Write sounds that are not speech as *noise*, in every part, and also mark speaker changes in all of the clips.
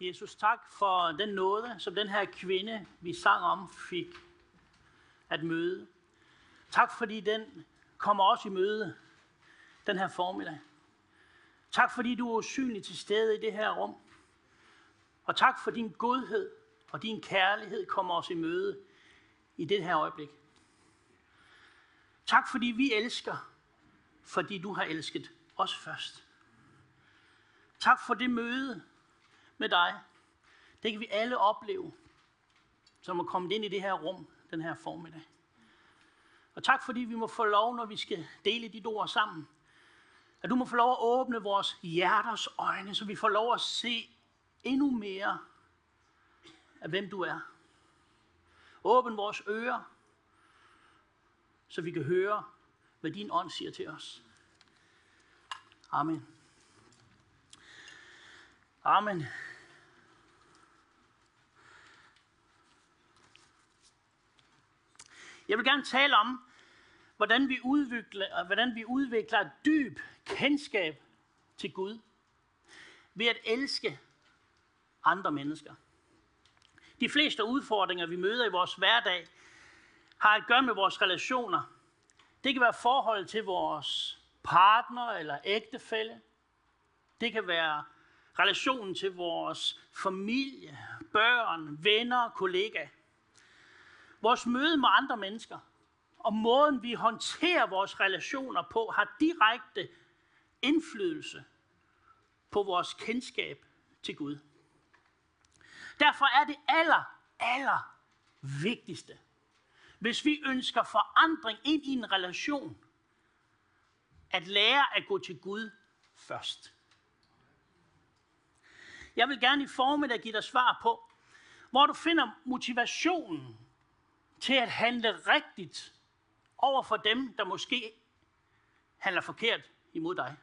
Speaker 1: Jesus, tak for den nåde, som den her kvinde, vi sang om, fik at møde. Tak fordi den kommer også i møde den her formiddag. Tak fordi du er usynlig til stede i det her rum. Og tak for din godhed og din kærlighed kommer os i møde i det her øjeblik. Tak fordi vi elsker, fordi du har elsket os først. Tak for det møde med dig. Det kan vi alle opleve, som er kommet ind i det her rum den her formiddag. Og tak fordi vi må få lov, når vi skal dele dit ord sammen, at du må få lov at åbne vores hjerters øjne, så vi får lov at se endnu mere af, hvem du er. Åbn vores ører, så vi kan høre, hvad din ånd siger til os. Amen. Amen. Jeg vil gerne tale om, hvordan vi udvikler, hvordan vi udvikler et dyb kendskab til Gud ved at elske andre mennesker. De fleste udfordringer, vi møder i vores hverdag, har at gøre med vores relationer. Det kan være forhold til vores partner eller ægtefælle. Det kan være relationen til vores familie, børn, venner, kollegaer. Vores møde med andre mennesker og måden vi håndterer vores relationer på har direkte indflydelse på vores kendskab til Gud. Derfor er det aller, aller vigtigste, hvis vi ønsker forandring ind i en relation, at lære at gå til Gud først. Jeg vil gerne i formiddag give dig svar på, hvor du finder motivationen til at handle rigtigt over for dem, der måske handler forkert imod dig.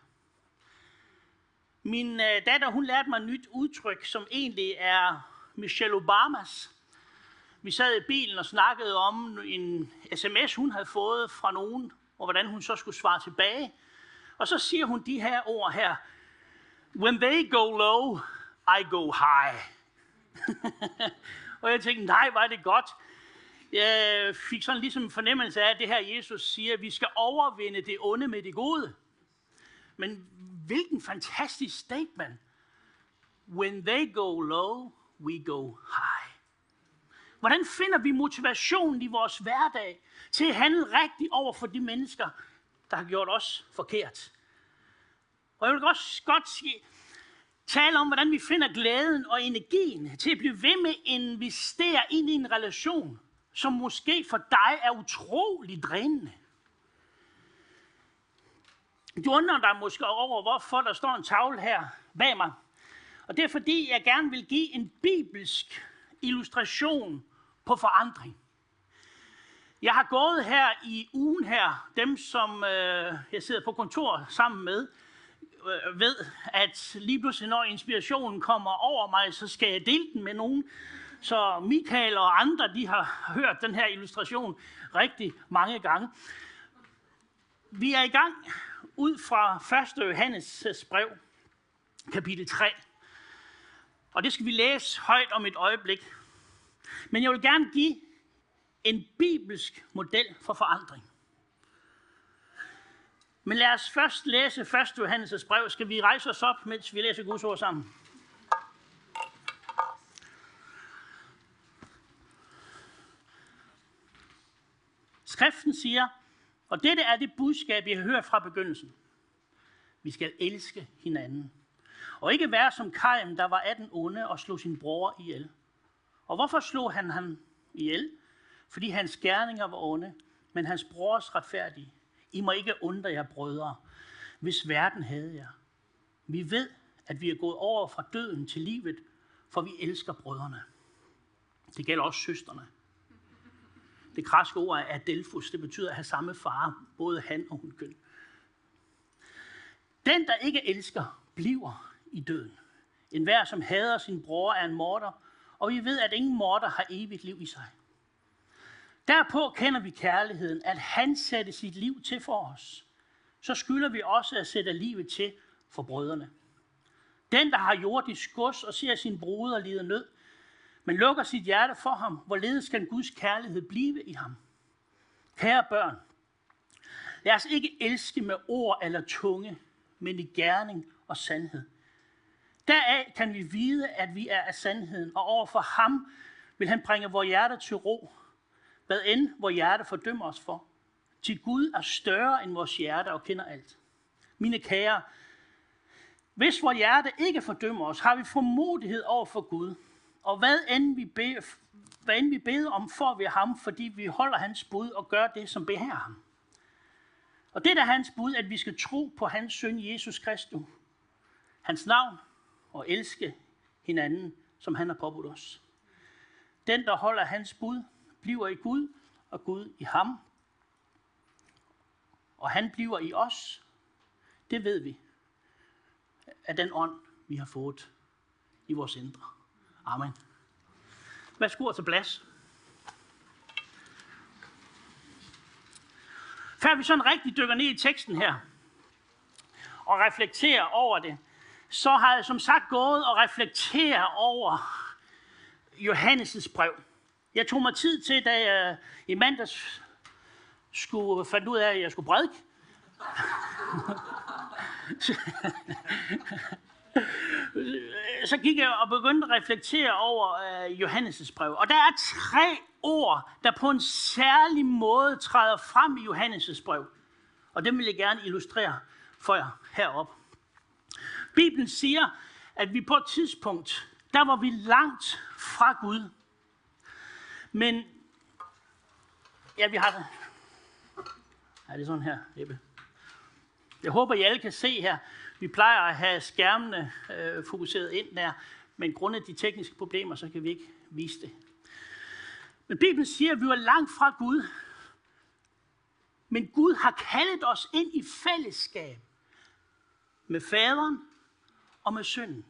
Speaker 1: Min øh, datter, hun lærte mig et nyt udtryk, som egentlig er Michelle Obamas. Vi sad i bilen og snakkede om en sms, hun havde fået fra nogen, og hvordan hun så skulle svare tilbage. Og så siger hun de her ord her. When they go low, i go high. *laughs* og jeg tænkte, nej, var det godt. Jeg fik sådan ligesom en fornemmelse af, at det her Jesus siger, at vi skal overvinde det onde med det gode. Men hvilken fantastisk statement. When they go low, we go high. Hvordan finder vi motivationen i vores hverdag til at handle rigtigt over for de mennesker, der har gjort os forkert? Og jeg vil også godt sige, tale om, hvordan vi finder glæden og energien til at blive ved med at investere ind i en relation, som måske for dig er utrolig drænende. Du undrer dig måske over, hvorfor der står en tavle her bag mig. Og det er fordi, jeg gerne vil give en bibelsk illustration på forandring. Jeg har gået her i ugen her, dem som øh, jeg sidder på kontor sammen med, øh, ved, at lige pludselig når inspirationen kommer over mig, så skal jeg dele den med nogen. Så Michael og andre, de har hørt den her illustration rigtig mange gange. Vi er i gang ud fra 1. Johannes brev, kapitel 3. Og det skal vi læse højt om et øjeblik. Men jeg vil gerne give en bibelsk model for forandring. Men lad os først læse 1. Johannes' brev. Skal vi rejse os op, mens vi læser Guds ord sammen? Skriften siger, og dette er det budskab, jeg har hørt fra begyndelsen. Vi skal elske hinanden. Og ikke være som Kain, der var af den onde og slog sin bror ihjel. Og hvorfor slog han ham ihjel? Fordi hans gerninger var onde, men hans brors retfærdige. I må ikke undre jer, brødre, hvis verden havde jer. Vi ved, at vi er gået over fra døden til livet, for vi elsker brødrene. Det gælder også søsterne. Det græske ord er adelphus. Det betyder at have samme far, både han og hun køn. Den, der ikke elsker, bliver i døden. En hver, som hader sin bror, er en morder, og vi ved, at ingen morder har evigt liv i sig. Derpå kender vi kærligheden, at han satte sit liv til for os. Så skylder vi også at sætte livet til for brødrene. Den, der har jordisk gods og ser sin broder lide nød, men lukker sit hjerte for ham, hvorledes skal Guds kærlighed blive i ham? Kære børn, lad os ikke elske med ord eller tunge, men i gerning og sandhed. Deraf kan vi vide, at vi er af sandheden, og overfor ham vil han bringe vores hjerte til ro, hvad end vores hjerte fordømmer os for. Til Gud er større end vores hjerte og kender alt. Mine kære, hvis vores hjerte ikke fordømmer os, har vi formodighed over for Gud. Og hvad end vi be, hvad end vi beder om, får vi ham, fordi vi holder hans bud og gør det, som behager ham. Og det er hans bud, at vi skal tro på hans søn Jesus Kristus, hans navn og elske hinanden, som han har påbudt os. Den, der holder hans bud, bliver i Gud, og Gud i ham. Og han bliver i os. Det ved vi af den ånd, vi har fået i vores indre. Amen. Værsgo til plads. Før vi sådan rigtig dykker ned i teksten her, og reflekterer over det, så har jeg som sagt gået og reflekteret over Johannes' brev. Jeg tog mig tid til, da jeg i mandags skulle fandt ud af, at jeg skulle prædike. *laughs* så gik jeg og begyndte at reflektere over uh, Johannes' brev. Og der er tre ord, der på en særlig måde træder frem i Johannes' brev. Og dem vil jeg gerne illustrere for jer heroppe. Bibelen siger, at vi på et tidspunkt, der var vi langt fra Gud. Men, ja, vi har det. Ja, det er sådan her, Ebbe. Jeg håber, I alle kan se her. Vi plejer at have skærmene øh, fokuseret ind der, men grundet de tekniske problemer, så kan vi ikke vise det. Men Bibelen siger, at vi var langt fra Gud. Men Gud har kaldet os ind i fællesskab med faderen og med sønnen.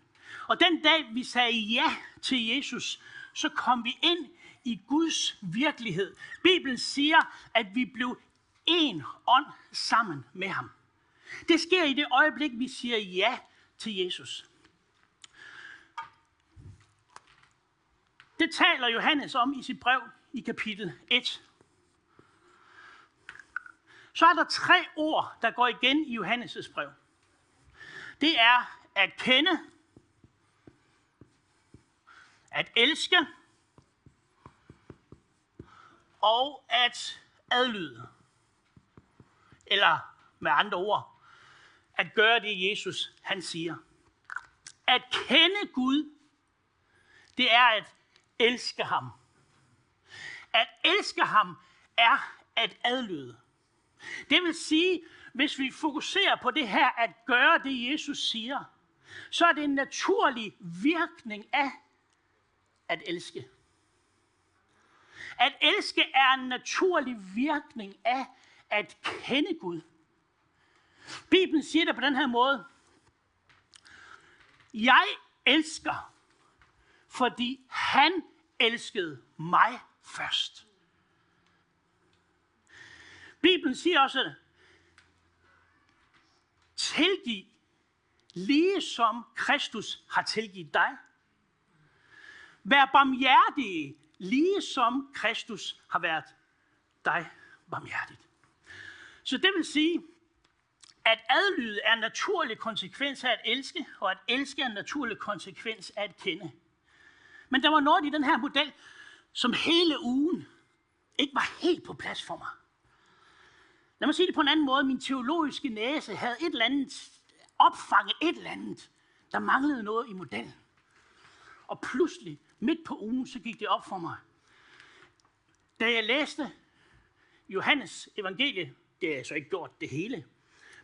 Speaker 1: Og den dag, vi sagde ja til Jesus, så kom vi ind i Guds virkelighed. Bibelen siger, at vi blev en ånd sammen med ham. Det sker i det øjeblik, vi siger ja til Jesus. Det taler Johannes om i sit brev i kapitel 1. Så er der tre ord, der går igen i Johannes' brev. Det er at kende, at elske og at adlyde. Eller med andre ord, at gøre det, Jesus han siger. At kende Gud, det er at elske ham. At elske ham er at adlyde. Det vil sige, hvis vi fokuserer på det her at gøre det, Jesus siger, så er det en naturlig virkning af at elske. At elske er en naturlig virkning af at kende Gud. Bibelen siger det på den her måde. Jeg elsker, fordi han elskede mig først. Bibelen siger også, tilgiv, lige som Kristus har tilgivet dig. Vær barmhjertige, lige som Kristus har været dig barmhjertigt. Så det vil sige, at adlyde er en naturlig konsekvens af at elske, og at elske er en naturlig konsekvens af at kende. Men der var noget i den her model, som hele ugen ikke var helt på plads for mig. Lad mig sige det på en anden måde. Min teologiske næse havde et eller andet opfanget et eller andet. Der manglede noget i modellen. Og pludselig, midt på ugen, så gik det op for mig. Da jeg læste Johannes evangelie, det har jeg så ikke gjort det hele,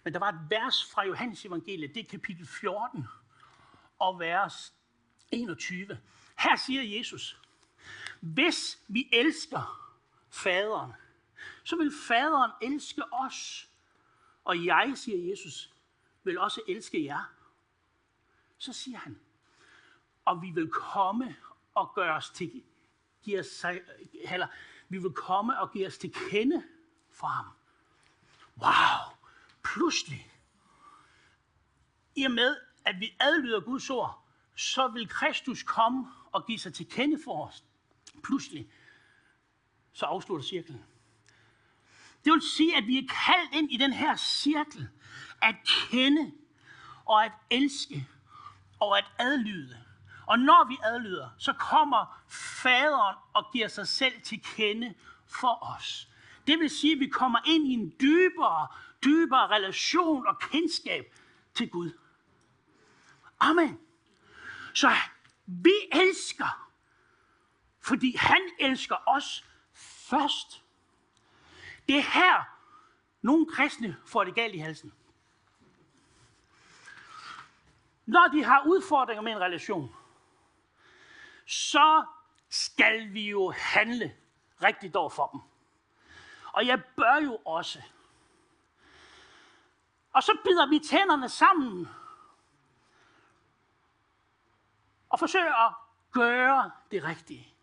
Speaker 1: men der var et vers fra Johannes evangelie, det er kapitel 14 og vers 21. Her siger Jesus, hvis vi elsker faderen, så vil faderen elske os. Og jeg, siger Jesus, vil også elske jer. Så siger han, og vi vil komme og gøre os til, give os, eller, vi vil komme og give os til kende for ham. Wow! Pludselig, i og med, at vi adlyder Guds ord, så vil Kristus komme og give sig til kende for os. Pludselig, så afslutter cirklen. Det vil sige, at vi er kaldt ind i den her cirkel at kende og at elske og at adlyde. Og når vi adlyder, så kommer faderen og giver sig selv til kende for os. Det vil sige, at vi kommer ind i en dybere, dybere relation og kendskab til Gud. Amen. Så vi elsker, fordi han elsker os først. Det er her, nogle kristne får det galt i halsen. Når de har udfordringer med en relation, så skal vi jo handle rigtigt over for dem. Og jeg bør jo også. Og så bider vi tænderne sammen og forsøger at gøre det rigtige.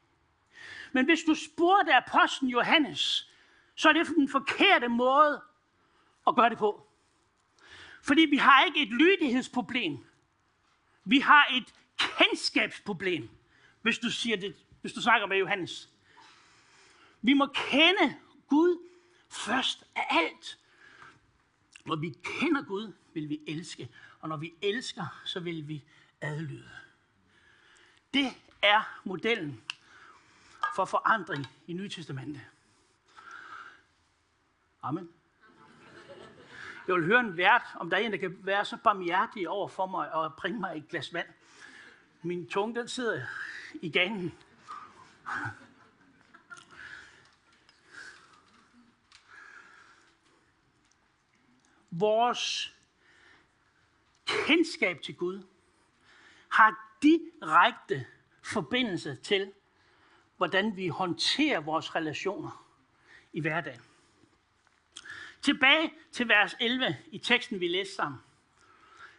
Speaker 1: Men hvis du spurgte apostlen Johannes, så er det den forkerte måde at gøre det på. Fordi vi har ikke et lydighedsproblem. Vi har et kendskabsproblem, hvis du, siger det, hvis du snakker med Johannes. Vi må kende Gud først af alt. Når vi kender Gud, vil vi elske. Og når vi elsker, så vil vi adlyde. Det er modellen for forandring i Nye Testamentet. Amen. Jeg vil høre en vært, om der er en, der kan være så barmhjertig over for mig og bringe mig et glas vand. Min tunge, den sidder i ganen. Vores kendskab til Gud har direkte forbindelse til, hvordan vi håndterer vores relationer i hverdagen. Tilbage til vers 11 i teksten, vi læste sammen.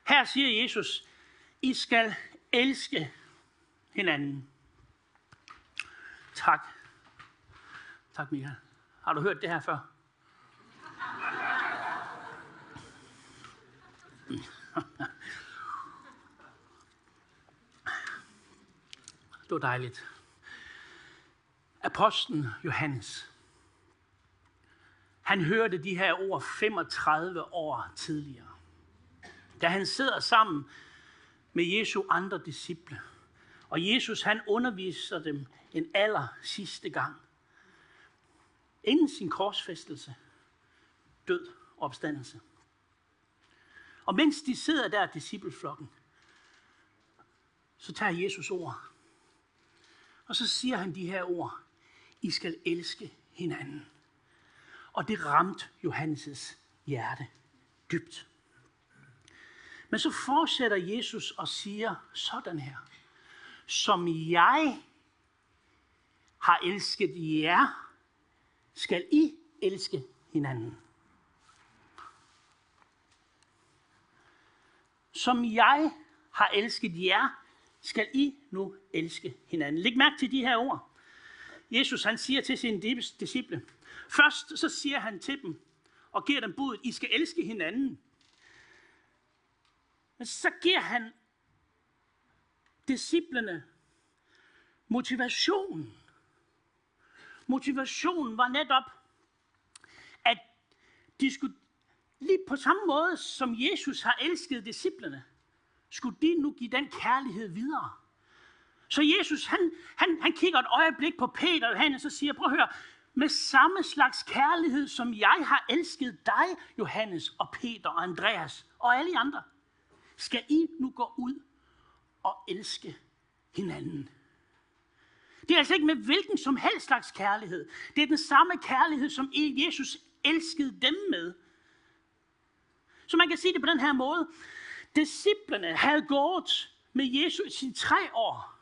Speaker 1: Her siger Jesus, I skal elske hinanden. Tak. Tak, Michael. Har du hørt det her før? *laughs* Det var dejligt. Apostlen Johannes, han hørte de her ord 35 år tidligere. Da han sidder sammen med Jesu andre disciple. Og Jesus han underviser dem en aller sidste gang. Inden sin korsfæstelse, død og opstandelse. Og mens de sidder der, discipleflokken, så tager Jesus ord. Og så siger han de her ord. I skal elske hinanden. Og det ramte Johannes' hjerte dybt. Men så fortsætter Jesus og siger sådan her. Som jeg har elsket jer, skal I elske hinanden. Som jeg har elsket jer, skal I nu elske hinanden. Læg mærke til de her ord. Jesus han siger til sine disciple, først så siger han til dem, og giver dem budet, I skal elske hinanden. Men så giver han disciplene motivation. Motivationen var netop, at de skulle, lige på samme måde som Jesus har elsket disciplene, skulle de nu give den kærlighed videre. Så Jesus, han, han, han kigger et øjeblik på Peter og Johannes og siger, prøv at høre, med samme slags kærlighed, som jeg har elsket dig, Johannes og Peter og Andreas og alle andre, skal I nu gå ud og elske hinanden. Det er altså ikke med hvilken som helst slags kærlighed. Det er den samme kærlighed, som Jesus elskede dem med. Så man kan sige det på den her måde. Disciplerne havde gået med Jesus i tre år.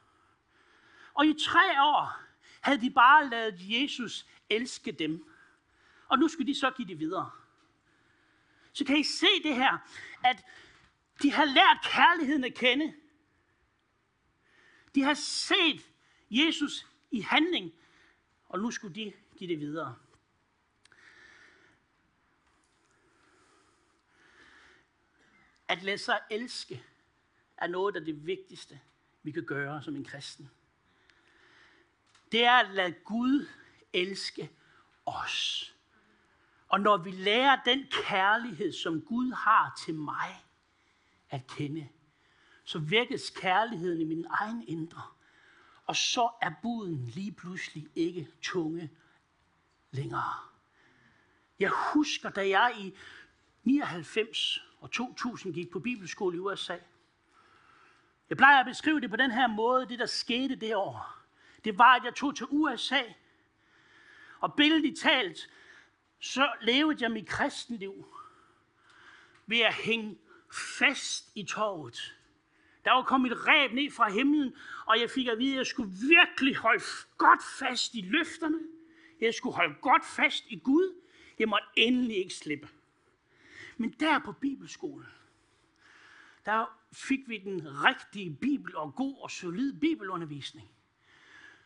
Speaker 1: Og i tre år havde de bare lavet Jesus elske dem. Og nu skulle de så give det videre. Så kan I se det her, at de har lært kærligheden at kende. De har set Jesus i handling, og nu skulle de give det videre. At lade sig elske er noget af det vigtigste, vi kan gøre som en kristen. Det er at lade Gud elske os. Og når vi lærer den kærlighed, som Gud har til mig at kende, så vækkes kærligheden i min egen indre. Og så er buden lige pludselig ikke tunge længere. Jeg husker, da jeg i 99 og 2000 gik på bibelskole i USA. Jeg plejer at beskrive det på den her måde, det der skete det år. Det var, at jeg tog til USA, og billedligt talt, så levede jeg mit kristenliv ved at hænge fast i torvet. Der var kommet et ræb ned fra himlen, og jeg fik at vide, at jeg skulle virkelig holde godt fast i løfterne. Jeg skulle holde godt fast i Gud. Jeg måtte endelig ikke slippe. Men der på bibelskolen, der fik vi den rigtige bibel og god og solid bibelundervisning.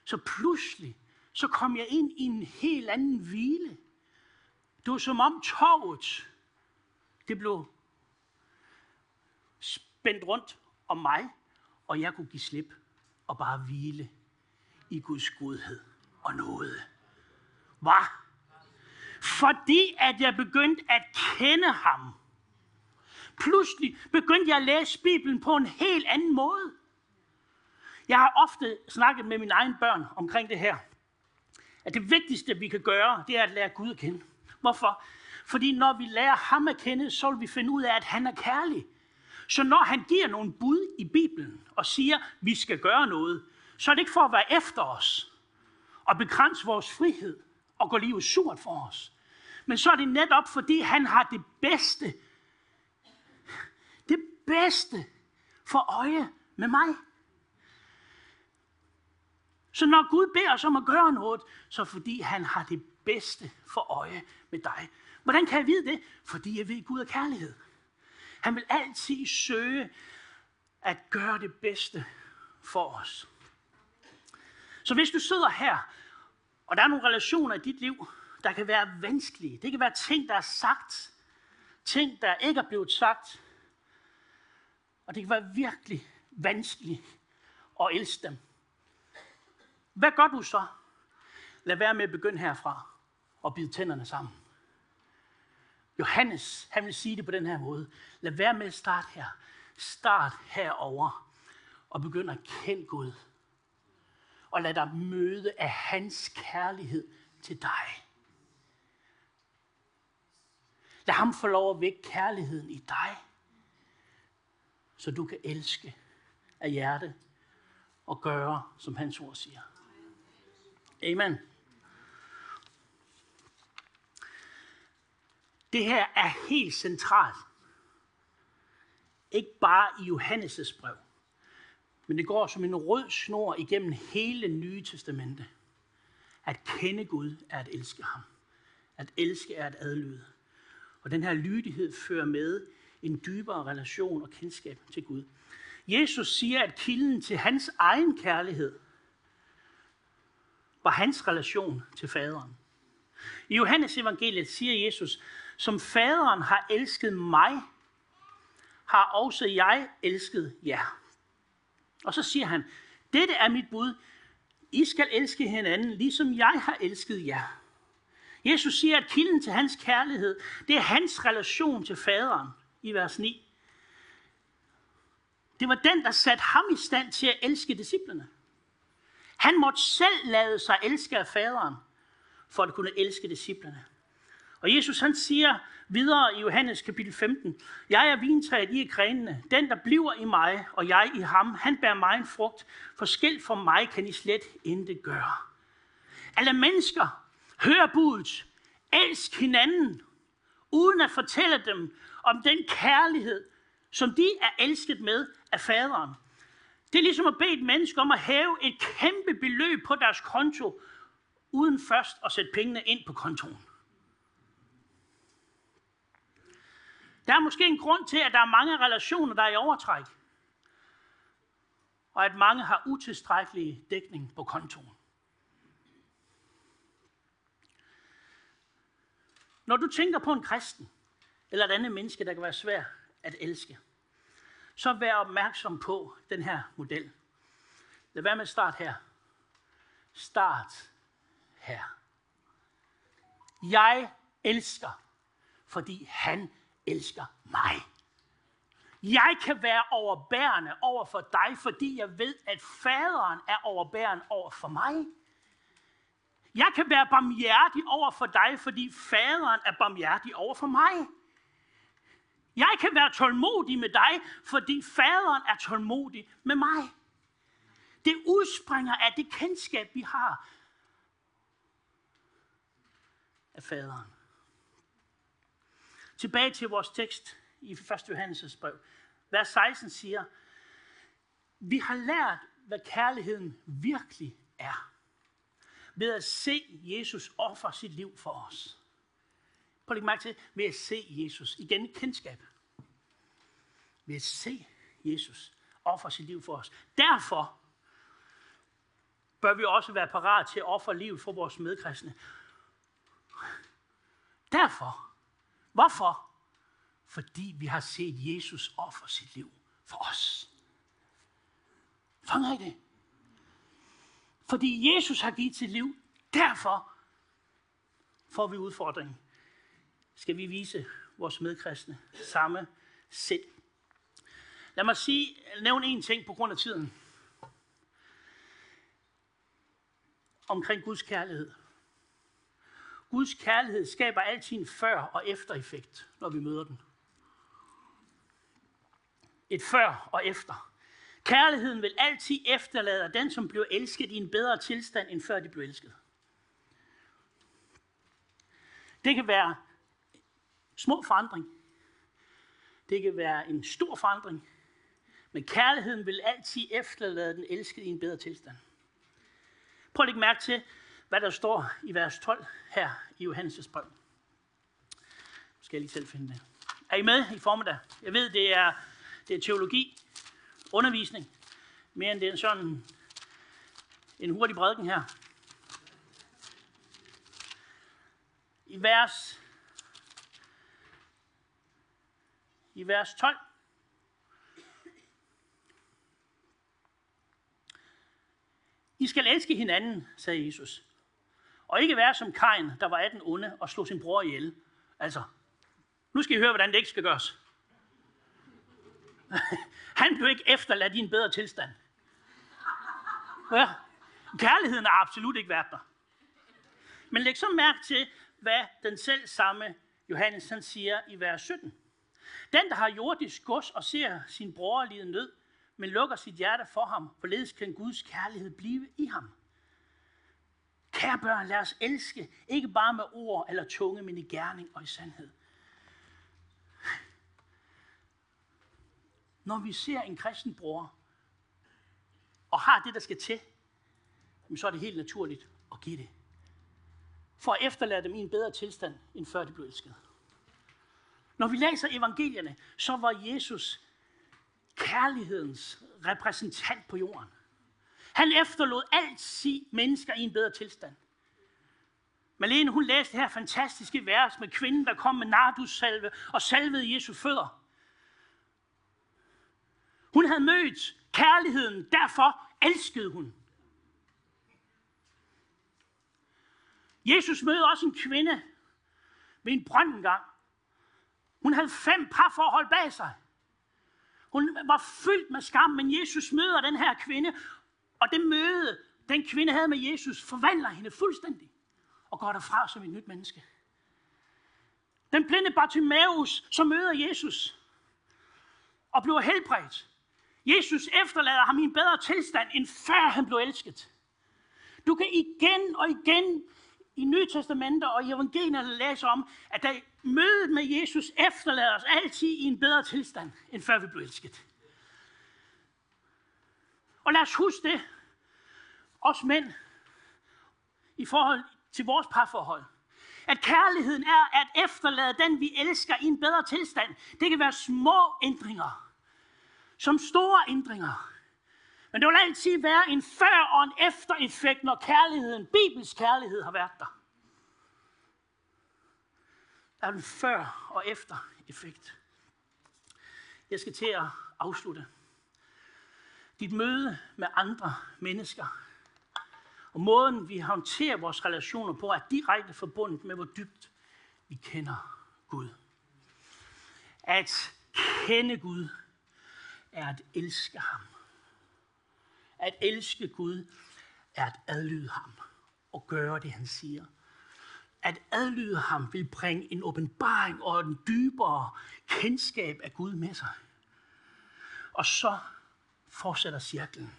Speaker 1: Så pludselig, så kom jeg ind i en helt anden hvile. Det var som om torvet, det blev spændt rundt om mig, og jeg kunne give slip og bare hvile i Guds godhed og nåde. Var Fordi at jeg begyndte at kende ham. Pludselig begyndte jeg at læse Bibelen på en helt anden måde. Jeg har ofte snakket med mine egne børn omkring det her. At det vigtigste, vi kan gøre, det er at lære Gud at kende. Hvorfor? Fordi når vi lærer ham at kende, så vil vi finde ud af, at han er kærlig. Så når han giver nogle bud i Bibelen og siger, at vi skal gøre noget, så er det ikke for at være efter os og begrænse vores frihed og gå livet surt for os. Men så er det netop, fordi han har det bedste, det bedste for øje med mig. Så når Gud beder os om at gøre noget, så fordi han har det bedste for øje med dig. Hvordan kan jeg vide det? Fordi jeg ved, at Gud er kærlighed. Han vil altid søge at gøre det bedste for os. Så hvis du sidder her, og der er nogle relationer i dit liv, der kan være vanskelige. Det kan være ting, der er sagt. Ting, der ikke er blevet sagt. Og det kan være virkelig vanskeligt at elske dem. Hvad gør du så? Lad være med at begynde herfra og bide tænderne sammen. Johannes, han vil sige det på den her måde. Lad være med at starte her. Start herover og begynd at kende Gud. Og lad dig møde af hans kærlighed til dig. Lad ham få lov at vække kærligheden i dig, så du kan elske af hjerte og gøre, som hans ord siger. Amen. Det her er helt centralt. Ikke bare i Johannes' brev, men det går som en rød snor igennem hele Nye Testamente. At kende Gud er at elske ham. At elske er at adlyde. Og den her lydighed fører med en dybere relation og kendskab til Gud. Jesus siger, at kilden til hans egen kærlighed var hans relation til faderen. I Johannes evangeliet siger Jesus, som faderen har elsket mig, har også jeg elsket jer. Og så siger han, dette er mit bud. I skal elske hinanden, ligesom jeg har elsket jer. Jesus siger, at kilden til hans kærlighed, det er hans relation til faderen i vers 9. Det var den, der satte ham i stand til at elske disciplene. Han måtte selv lade sig elske af faderen, for at kunne elske disciplene. Og Jesus han siger videre i Johannes kapitel 15, Jeg er vintræet, I er grenene. Den, der bliver i mig, og jeg i ham, han bærer mig en frugt. For skilt mig kan I slet intet gøre. Alle mennesker hør budet. Elsk hinanden, uden at fortælle dem om den kærlighed, som de er elsket med af faderen. Det er ligesom at bede et menneske om at have et kæmpe beløb på deres konto, uden først at sætte pengene ind på kontoen. Der er måske en grund til, at der er mange relationer, der er i overtræk. Og at mange har utilstrækkelig dækning på kontoen. Når du tænker på en kristen, eller et andet menneske, der kan være svær at elske, så vær opmærksom på den her model. Lad være med at starte her. Start her. Jeg elsker, fordi han elsker mig. Jeg kan være overbærende over for dig, fordi jeg ved, at faderen er overbærende over for mig. Jeg kan være barmhjertig over for dig, fordi faderen er barmhjertig over for mig. Jeg kan være tålmodig med dig, fordi faderen er tålmodig med mig. Det udspringer af det kendskab, vi har af faderen. Tilbage til vores tekst i 1. Johannes' brev. Vers 16 siger, vi har lært, hvad kærligheden virkelig er. Ved at se Jesus ofre sit liv for os. Prøv at mærke til, ved at se Jesus. Igen kendskab. Ved at se Jesus ofre sit liv for os. Derfor bør vi også være parat til at ofre livet for vores medkristne. Derfor. Hvorfor? Fordi vi har set Jesus ofre sit liv for os. Fanger I det? Fordi Jesus har givet sit liv, derfor får vi udfordringen. Skal vi vise vores medkristne samme sind. Lad mig sige, nævne en ting på grund af tiden. Omkring Guds kærlighed. Guds kærlighed skaber altid en før- og efter-effekt, når vi møder den. Et før og efter. Kærligheden vil altid efterlade den, som blev elsket i en bedre tilstand, end før de blev elsket. Det kan være små forandring. Det kan være en stor forandring. Men kærligheden vil altid efterlade den elskede i en bedre tilstand. Prøv at lægge mærke til, hvad der står i vers 12 her i Johannes' brev. Nu skal jeg lige selv finde det. Er I med i formiddag? Jeg ved, det er, det er teologi, undervisning, mere end det er sådan en hurtig prædiken her. I vers, i vers 12, I skal elske hinanden, sagde Jesus. Og ikke være som Kain, der var 18 onde og slog sin bror ihjel. Altså, nu skal I høre, hvordan det ikke skal gøres. *laughs* Han blev ikke efterladt i en bedre tilstand. Ja. Kærligheden er absolut ikke værd der. Men læg så mærke til, hvad den selv samme Johannes han siger i vers 17. Den, der har jordisk gods og ser sin bror lide nød, men lukker sit hjerte for ham, forledes kan Guds kærlighed blive i ham. Kære børn, lad os elske, ikke bare med ord eller tunge, men i gerning og i sandhed. Når vi ser en kristen bror, og har det, der skal til, så er det helt naturligt at give det. For at efterlade dem i en bedre tilstand, end før de blev elsket. Når vi læser evangelierne, så var Jesus kærlighedens repræsentant på jorden. Han efterlod altid mennesker i en bedre tilstand. Malene, hun læste det her fantastiske vers med kvinden, der kom med nardussalve og salvede Jesu fødder. Hun havde mødt kærligheden, derfor elskede hun. Jesus mødte også en kvinde ved en brønd engang. Hun havde fem parforhold bag sig. Hun var fyldt med skam, men Jesus møder den her kvinde, og det møde, den kvinde havde med Jesus, forvandler hende fuldstændig og går derfra som et nyt menneske. Den blinde Bartimaeus, som møder Jesus og bliver helbredt. Jesus efterlader ham i en bedre tilstand, end før han blev elsket. Du kan igen og igen i Nye Testamenter og i evangelierne læse om, at der mødet med Jesus efterlader os altid i en bedre tilstand, end før vi blev elsket. Og lad os huske det, os mænd, i forhold til vores parforhold. At kærligheden er at efterlade den, vi elsker, i en bedre tilstand. Det kan være små ændringer, som store ændringer. Men det vil altid være en før- og en efter-effekt, når kærligheden, Bibels kærlighed, har været der. Der er en før- og efter-effekt. Jeg skal til at afslutte. Dit møde med andre mennesker og måden, vi håndterer vores relationer på, er direkte forbundet med, hvor dybt vi kender Gud. At kende Gud er at elske ham. At elske Gud er at adlyde ham og gøre det, han siger. At adlyde ham vil bringe en åbenbaring og en dybere kendskab af Gud med sig. Og så fortsætter cirklen.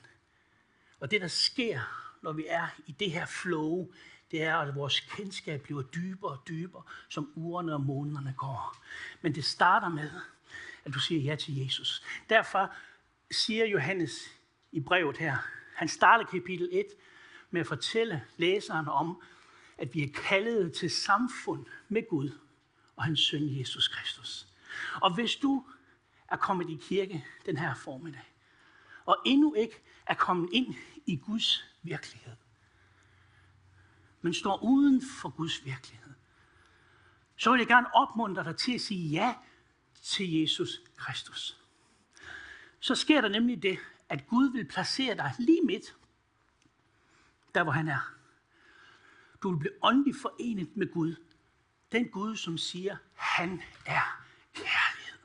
Speaker 1: Og det, der sker, når vi er i det her flow, det er, at vores kendskab bliver dybere og dybere, som ugerne og månederne går. Men det starter med, at du siger ja til Jesus. Derfor siger Johannes i brevet her, han starter kapitel 1 med at fortælle læseren om, at vi er kaldet til samfund med Gud og hans søn Jesus Kristus. Og hvis du er kommet i kirke den her formiddag, og endnu ikke er kommet ind i Guds virkelighed, men står uden for Guds virkelighed, så vil jeg gerne opmuntre dig til at sige ja til Jesus Kristus. Så sker der nemlig det, at Gud vil placere dig lige midt, der hvor han er. Du vil blive åndeligt forenet med Gud. Den Gud, som siger, han er kærlighed.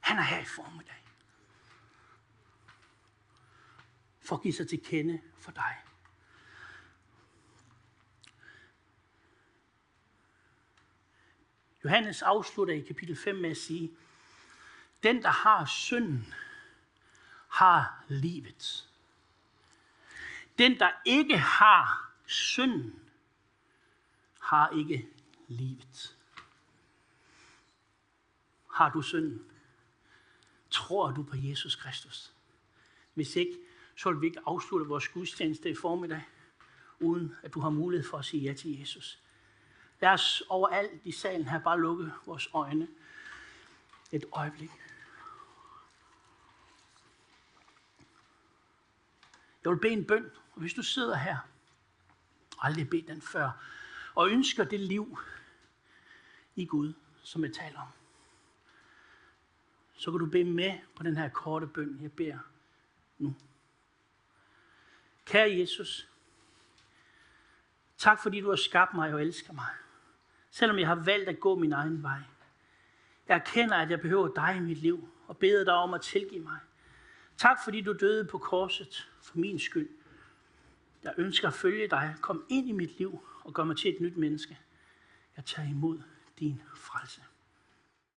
Speaker 1: Han er her i formiddag. For at give sig til kende for dig. Johannes afslutter i kapitel 5 med at sige, den, der har synden, har livet. Den, der ikke har synden, har ikke livet. Har du synden? Tror du på Jesus Kristus? Hvis ikke, så vil vi ikke afslutte vores gudstjeneste i formiddag, uden at du har mulighed for at sige ja til Jesus. Lad os overalt i salen her bare lukke vores øjne et øjeblik. Jeg vil bede en bøn, og hvis du sidder her, aldrig bedt den før, og ønsker det liv i Gud, som jeg taler om, så kan du bede med på den her korte bøn, jeg beder nu. Kære Jesus, tak fordi du har skabt mig og elsker mig selvom jeg har valgt at gå min egen vej. Jeg erkender, at jeg behøver dig i mit liv, og beder dig om at tilgive mig. Tak, fordi du døde på korset for min skyld. Jeg ønsker at følge dig. Kom ind i mit liv og gør mig til et nyt menneske. Jeg tager imod din frelse.